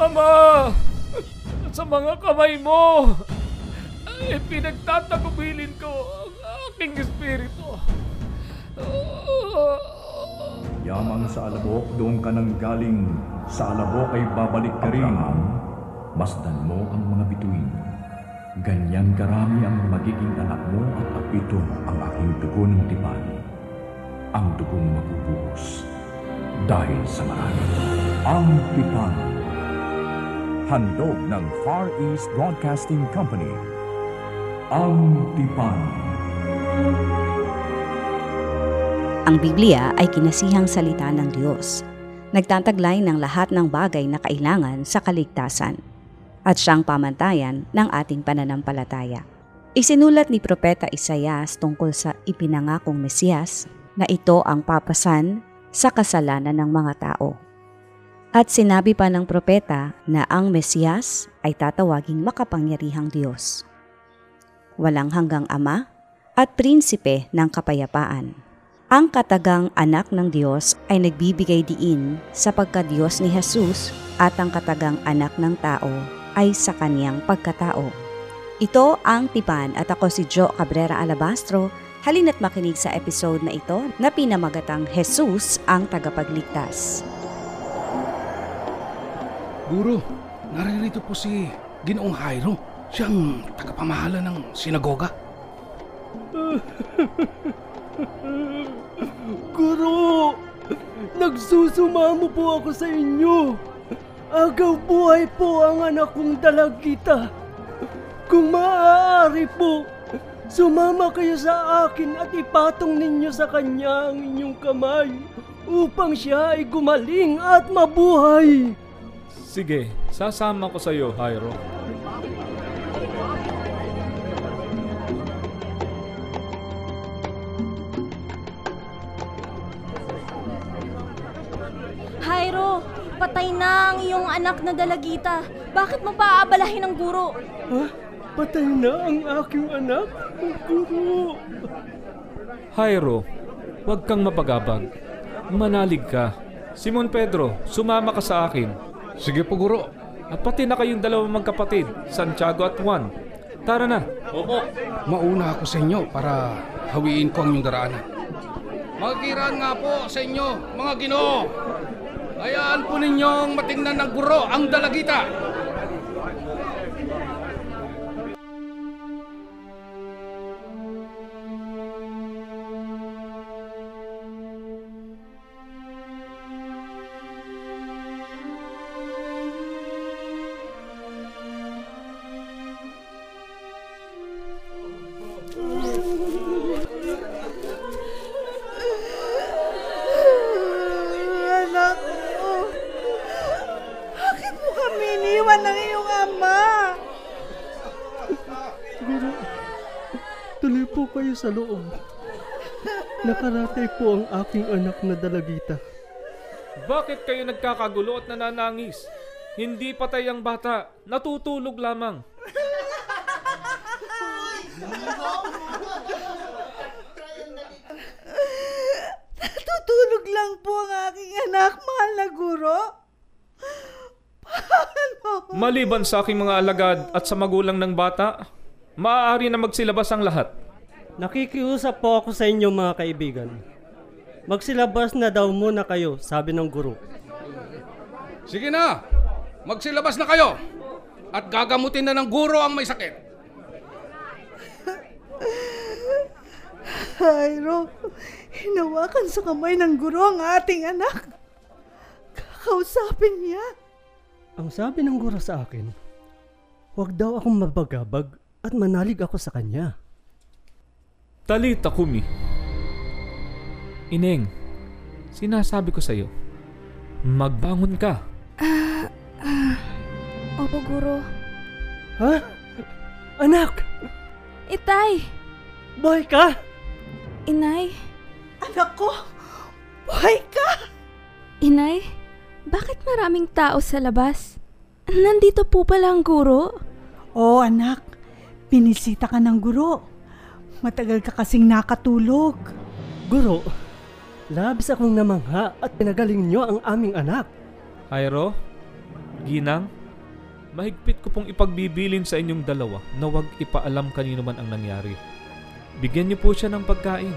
Ama! Sa mga kamay mo, ay pinagtatagubilin ko ang aking espiritu. Yamang sa alabok, doon ka nang galing. Sa alabok ay babalik ka rin. Masdan mo ang mga bituin. Ganyan karami ang magiging anak mo at ito ang aking dugo ng tipan. Ang dugong mabubuhos dahil sa marami. Ang tipan. Handog ng Far East Broadcasting Company. Ang tipan. Ang Biblia ay kinasihang salita ng Diyos. Nagtataglay ng lahat ng bagay na kailangan sa kaligtasan at siyang pamantayan ng ating pananampalataya. Isinulat ni Propeta Isayas tungkol sa ipinangakong Mesiyas na ito ang papasan sa kasalanan ng mga tao. At sinabi pa ng propeta na ang Mesiyas ay tatawaging makapangyarihang Diyos. Walang hanggang ama at prinsipe ng kapayapaan. Ang katagang anak ng Diyos ay nagbibigay diin sa pagka-Diyos ni Jesus at ang katagang anak ng tao ay sa kaniyang pagkatao. Ito ang Tipan at ako si Jo Cabrera Alabastro. Halina't makinig sa episode na ito na pinamagatang Jesus ang tagapagligtas. Guro, naririto po si Ginoong Jairo. Siyang tagapamahala ng sinagoga. Guro, nagsusumamo po ako sa inyo. Agaw buhay po ang anak kong dalagita. Kung maaari po, sumama kayo sa akin at ipatong ninyo sa kanya ang inyong kamay upang siya ay gumaling at mabuhay. Sige, sasama ko sa iyo, Jairo. Jairo, patay na ang iyong anak na dalagita. Bakit mo pa aabalahin ang guro? Ha? Patay na ang aking anak? Guro. Jairo, huwag kang mapagabag. Manalig ka. Simon Pedro, sumama ka sa akin. Sige po, Guro. At pati na kayong dalawang magkapatid, Santiago at Juan. Tara na. Opo. Mauna ako sa inyo para hawiin ko ang inyong daraanan. Magkiraan nga po sa inyo, mga ginoo. Hayaan po ninyong matingnan ng guro ang dalagita. Kayo sa loob. Nakaratay po ang aking anak na dalagita. Bakit kayo nagkakagulo at nananangis? Hindi patay ang bata. Natutulog lamang. Tutulog lang po ang aking anak, mahal na guro. Paano? Maliban sa aking mga alagad at sa magulang ng bata, maaari na magsilabas ang lahat. Nakikiusap po ako sa inyo mga kaibigan. Magsilabas na daw muna kayo, sabi ng guro. Sige na, magsilabas na kayo. At gagamutin na ng guro ang may sakit. Jairo, hinawakan sa kamay ng guro ang ating anak. Kakausapin niya. Ang sabi ng guro sa akin, huwag daw akong mabagabag at manalig ako sa kanya. Talita kumi. Ineng, sinasabi ko sa iyo, magbangon ka. Opo, guro. Ha? Anak! Itay! Boy ka! Inay! Anak ko, buhay ka! Inay, bakit maraming tao sa labas? Nandito po pala ang guro. Oo anak, pinisita ka ng guro. Matagal ka kasing nakatulog. Guro, labis akong namangha at pinagaling niyo ang aming anak. Jairo, Ginang, mahigpit ko pong ipagbibilin sa inyong dalawa na huwag ipaalam kanino man ang nangyari. Bigyan niyo po siya ng pagkain.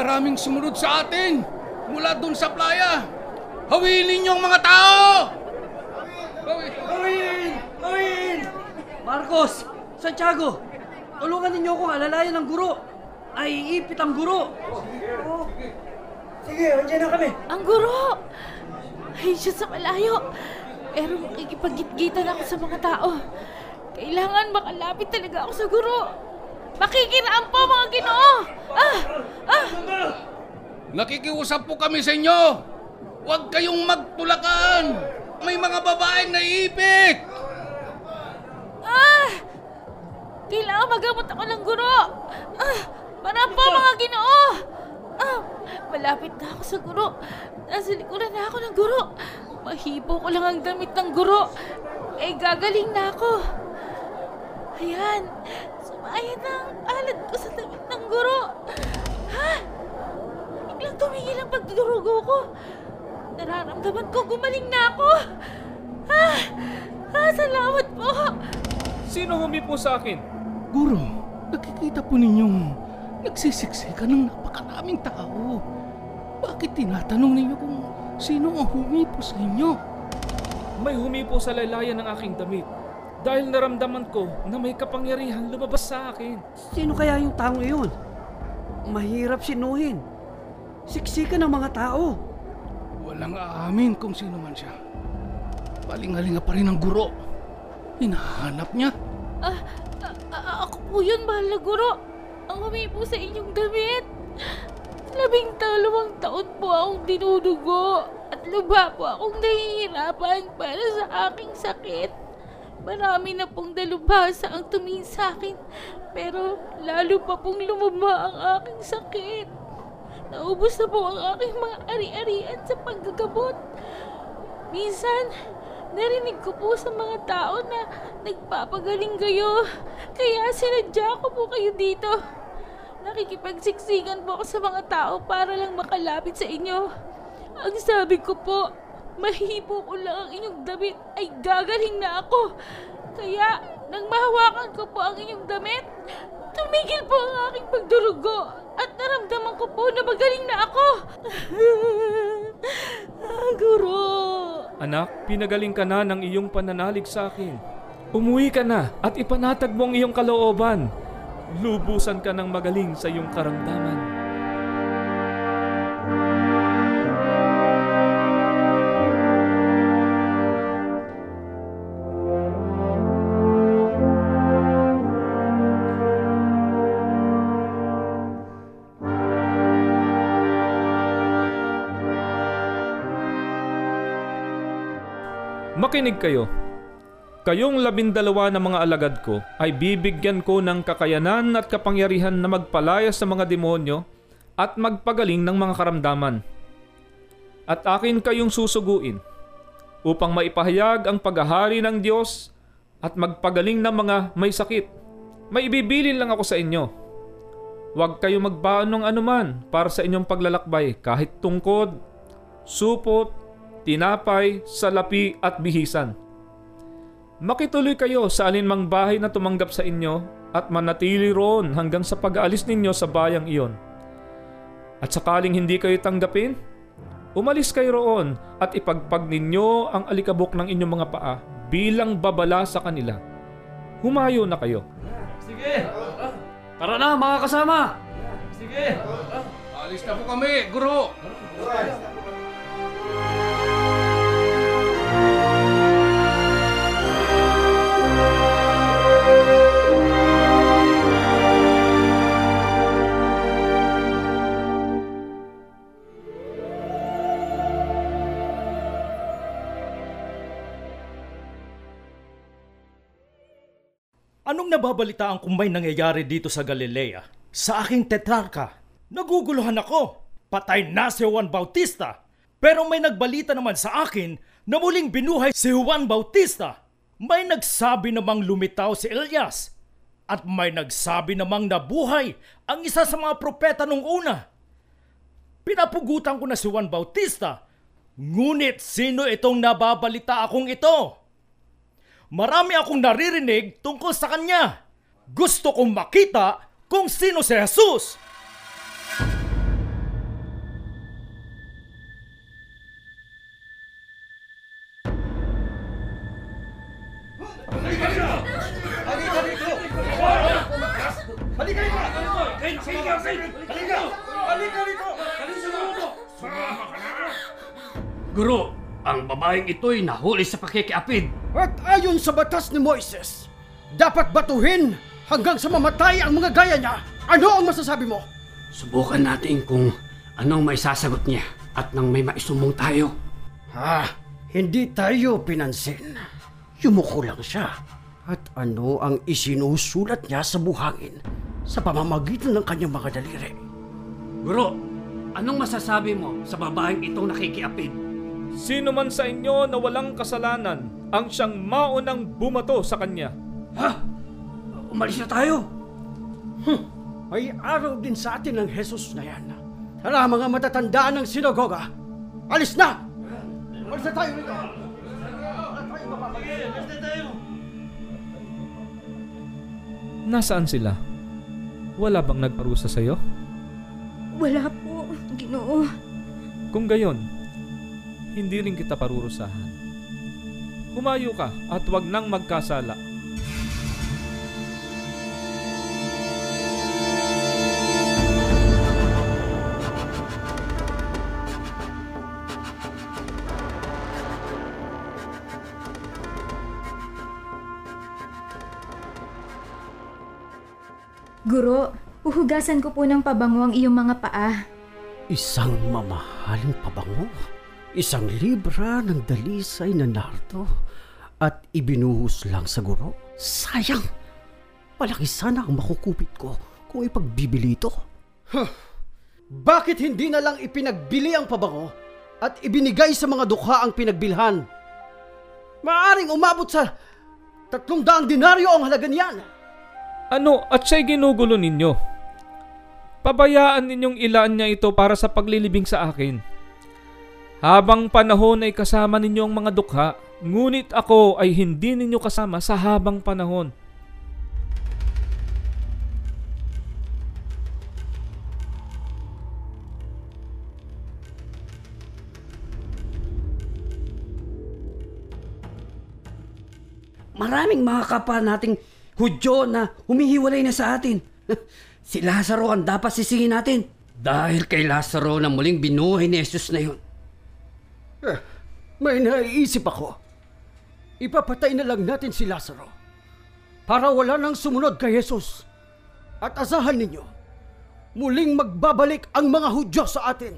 Napakaraming sumunod sa atin mula dun sa playa. Hawilin niyo ang mga tao! Hawi- Gawin! Gawin! Marcos! Santiago! Tulungan ninyo akong alalayan ng guro! Naiipit ang guro! Sige, andyan na kami! Ang guro! Ay, siya sa malayo. Pero makikipagitgitan ako sa mga tao. Kailangan makalapit talaga ako sa guro. Makikiraan po mga ginoo! Ah! Ah! Nakikiusap po kami sa inyo. Huwag kayong magtulakan. May mga babaeng naiipit. Ah! Kailangan magamot ako ng guro. Ah! Para po mga ginoo! Ah! Malapit na ako sa guro. Nasa likuran na ako ng guro. Mahibo ko lang ang damit ng guro. Eh, gagaling na ako. Ayan. Sumayan na ang alat ko sa damit ng guro. Ha? Biglang tumigil ang pagdurugo ko. Nararamdaman ko gumaling na ako. Ha? Ha? Salamat po. Sino humipo sa akin? Guro, nakikita po ninyong nagsisiksikan ng napakaraming tao. Bakit tinatanong ninyo kung sino ang humipo sa inyo? May humipo sa laylayan ng aking damit. Dahil naramdaman ko na may kapangyarihan lumabas sa akin. Sino kaya yung taong iyon? Mahirap sinuhin. Siksikan ng mga tao. Walang aamin kung sino man siya. Palingalinga pa rin ang guro. Hinahanap niya. Ah, ah, ah, ako po yun, mahal na guro. Ang humipo sa inyong damit. Labing dalawang taon po akong dinudugo at lubha po akong nahihirapan para sa aking sakit. Marami na pong dalubhasa ang tumingin sa akin, pero lalo pa pong lumaba ang aking sakit. Naubos na po ang aking mga ari-arian sa paggagamot. Minsan, narinig ko po sa mga tao na nagpapagaling kayo. Kaya sinadya ko po kayo dito. Nakikipagsiksikan po ako sa mga tao para lang makalapit sa inyo. Ang sabi ko po, mahipo ko lang ang inyong damit ay gagaling na ako. Kaya, nang mahawakan ko po ang inyong damit, tumigil po ang aking pagdurugo at naramdaman ko po na magaling na ako. ah, guro. Anak, pinagaling ka na ng iyong pananalig sa akin. Umuwi ka na at ipanatag mo ang iyong kalooban. Lubusan ka ng magaling sa iyong karamdaman. Makinig kayo. Kayong labindalawa na mga alagad ko ay bibigyan ko ng kakayanan at kapangyarihan na magpalaya sa mga demonyo at magpagaling ng mga karamdaman. At akin kayong susuguin upang maipahayag ang paghahari ng Diyos at magpagaling ng mga may sakit. May ibibilin lang ako sa inyo. Huwag kayo magbaon ng anuman para sa inyong paglalakbay kahit tungkod, supot, tinapay, salapi at bihisan. Makituloy kayo sa alinmang bahay na tumanggap sa inyo at manatili roon hanggang sa pag-aalis ninyo sa bayang iyon. At sakaling hindi kayo tanggapin, umalis kayo roon at ipagpag ninyo ang alikabok ng inyong mga paa bilang babala sa kanila. Humayo na kayo. Sige! Tara na mga kasama! Sige! Alis na po kami, guro. Anong nababalitaan kung may nangyayari dito sa Galilea? Sa aking tetrarka, naguguluhan ako. Patay na si Juan Bautista. Pero may nagbalita naman sa akin na muling binuhay si Juan Bautista. May nagsabi namang lumitaw si Elias. At may nagsabi namang nabuhay ang isa sa mga propeta nung una. Pinapugutan ko na si Juan Bautista. Ngunit sino itong nababalita akong ito? Marami akong naririnig tungkol sa kanya. Gusto kong makita kung sino si Jesus. Guro, ang babaeng ito'y nahuli sa pakikiapid. At ayon sa batas ni Moises, dapat batuhin hanggang sa mamatay ang mga gaya niya. Ano ang masasabi mo? Subukan natin kung anong may sasagot niya at nang may maisumbong tayo. Ha, hindi tayo pinansin. Yumuko lang siya. At ano ang isinusulat niya sa buhangin sa pamamagitan ng kanyang mga daliri? Guro, anong masasabi mo sa babaeng itong nakikiapid? Sino man sa inyo na walang kasalanan ang siyang maunang bumato sa kanya. Ha? Umalis na tayo. May araw din sa atin ng Jesus na yan. Tara mga matatandaan ng sinagoga. Alis na! Alis na tayo rito! Nasaan sila? Wala bang nagparusa sa'yo? Wala po, ginoo. Kung gayon, hindi rin kita parurusahan. Humayo ka at wag nang magkasala. Guro, uhugasan ko po ng pabango ang iyong mga paa. Isang mamahaling pabango. Isang libra ng dalisay na nardo. At ibinuhos lang sa guro. Sayang! Malaki sana ang makukupit ko kung ipagbibili ito. Bakit hindi na lang ipinagbili ang pabango at ibinigay sa mga dukha ang pinagbilhan? Maaring umabot sa tatlong daang dinaryo ang halaga niyan. Ano at siya'y ginugulo ninyo? Pabayaan ninyong ilaan niya ito para sa paglilibing sa akin. Habang panahon ay kasama ninyo ang mga dukha, ngunit ako ay hindi ninyo kasama sa habang panahon. Maraming mga kapwa nating Hudyo na humihiwalay na sa atin. si Lazaro ang dapat sisingin natin. Dahil kay Lazaro na muling binuhay ni Jesus na yun. Eh, may naiisip ako. Ipapatay na lang natin si Lazaro para wala nang sumunod kay Jesus. At asahan ninyo, muling magbabalik ang mga Hudyo sa atin.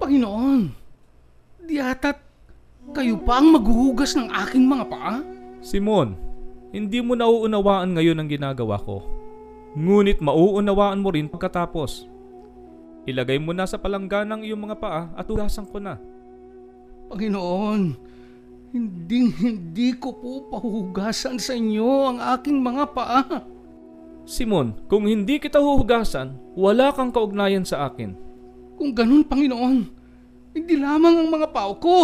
Panginoon, di ata't kayo pa ang maghuhugas ng aking mga paa? Simon, hindi mo nauunawaan ngayon ang ginagawa ko. Ngunit mauunawaan mo rin pagkatapos. Ilagay mo na sa palangganang iyong mga paa at hugasan ko na. Panginoon, hindi hindi ko po pahuhugasan sa inyo ang aking mga paa. Simon, kung hindi kita huhugasan, wala kang kaugnayan sa akin. Kung ganun, Panginoon, hindi lamang ang mga pao ko.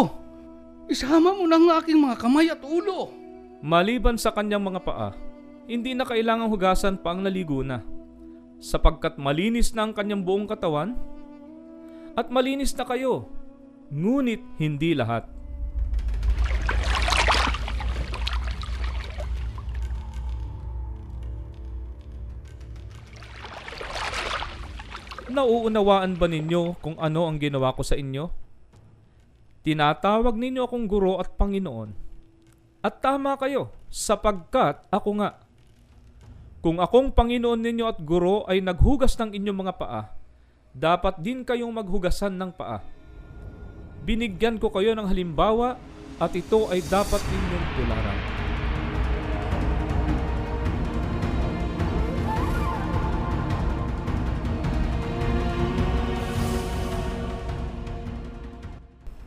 Isama mo na ang aking mga kamay at ulo. Maliban sa kanyang mga paa, hindi na kailangang hugasan pa ang naligo na. Sapagkat malinis na ang kanyang buong katawan at malinis na kayo. Ngunit hindi lahat. Nauunawaan ba ninyo kung ano ang ginawa ko sa inyo? Tinatawag ninyo akong guro at Panginoon. At tama kayo, sapagkat ako nga. Kung akong Panginoon ninyo at Guro ay naghugas ng inyong mga paa, dapat din kayong maghugasan ng paa. Binigyan ko kayo ng halimbawa at ito ay dapat ninyong tularan.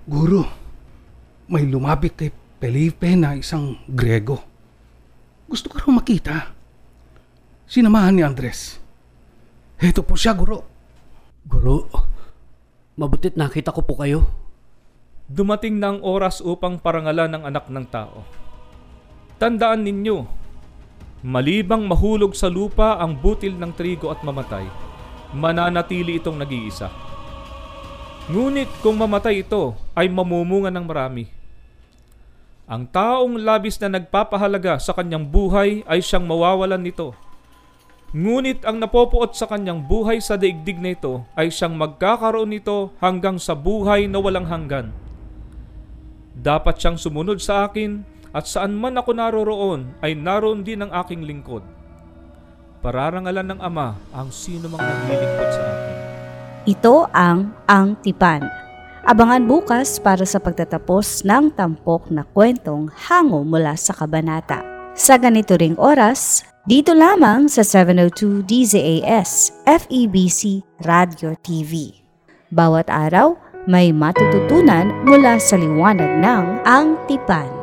Guro, may lumapit kay Felipe na isang Grego. Gusto ko raw makita. Sinamahan ni Andres. Heto po siya, Guro. Guro, mabutit nakita ko po kayo. Dumating na ang oras upang parangalan ng anak ng tao. Tandaan ninyo, malibang mahulog sa lupa ang butil ng trigo at mamatay, mananatili itong nag-iisa. Ngunit kung mamatay ito, ay mamumunga ng marami. Ang taong labis na nagpapahalaga sa kanyang buhay ay siyang mawawalan nito. Ngunit ang napopuot sa kanyang buhay sa daigdig na ito ay siyang magkakaroon nito hanggang sa buhay na walang hanggan. Dapat siyang sumunod sa akin at saan man ako naroroon ay naroon din ang aking lingkod. Pararangalan ng Ama ang sino mang naglilingkod sa akin. Ito ang Ang Tipan. Abangan bukas para sa pagtatapos ng tampok na kwentong hango mula sa kabanata. Sa ganito ring oras, dito lamang sa 702 DZAS FEBC Radio TV. Bawat araw, may matututunan mula sa liwanag ng Ang Tipan.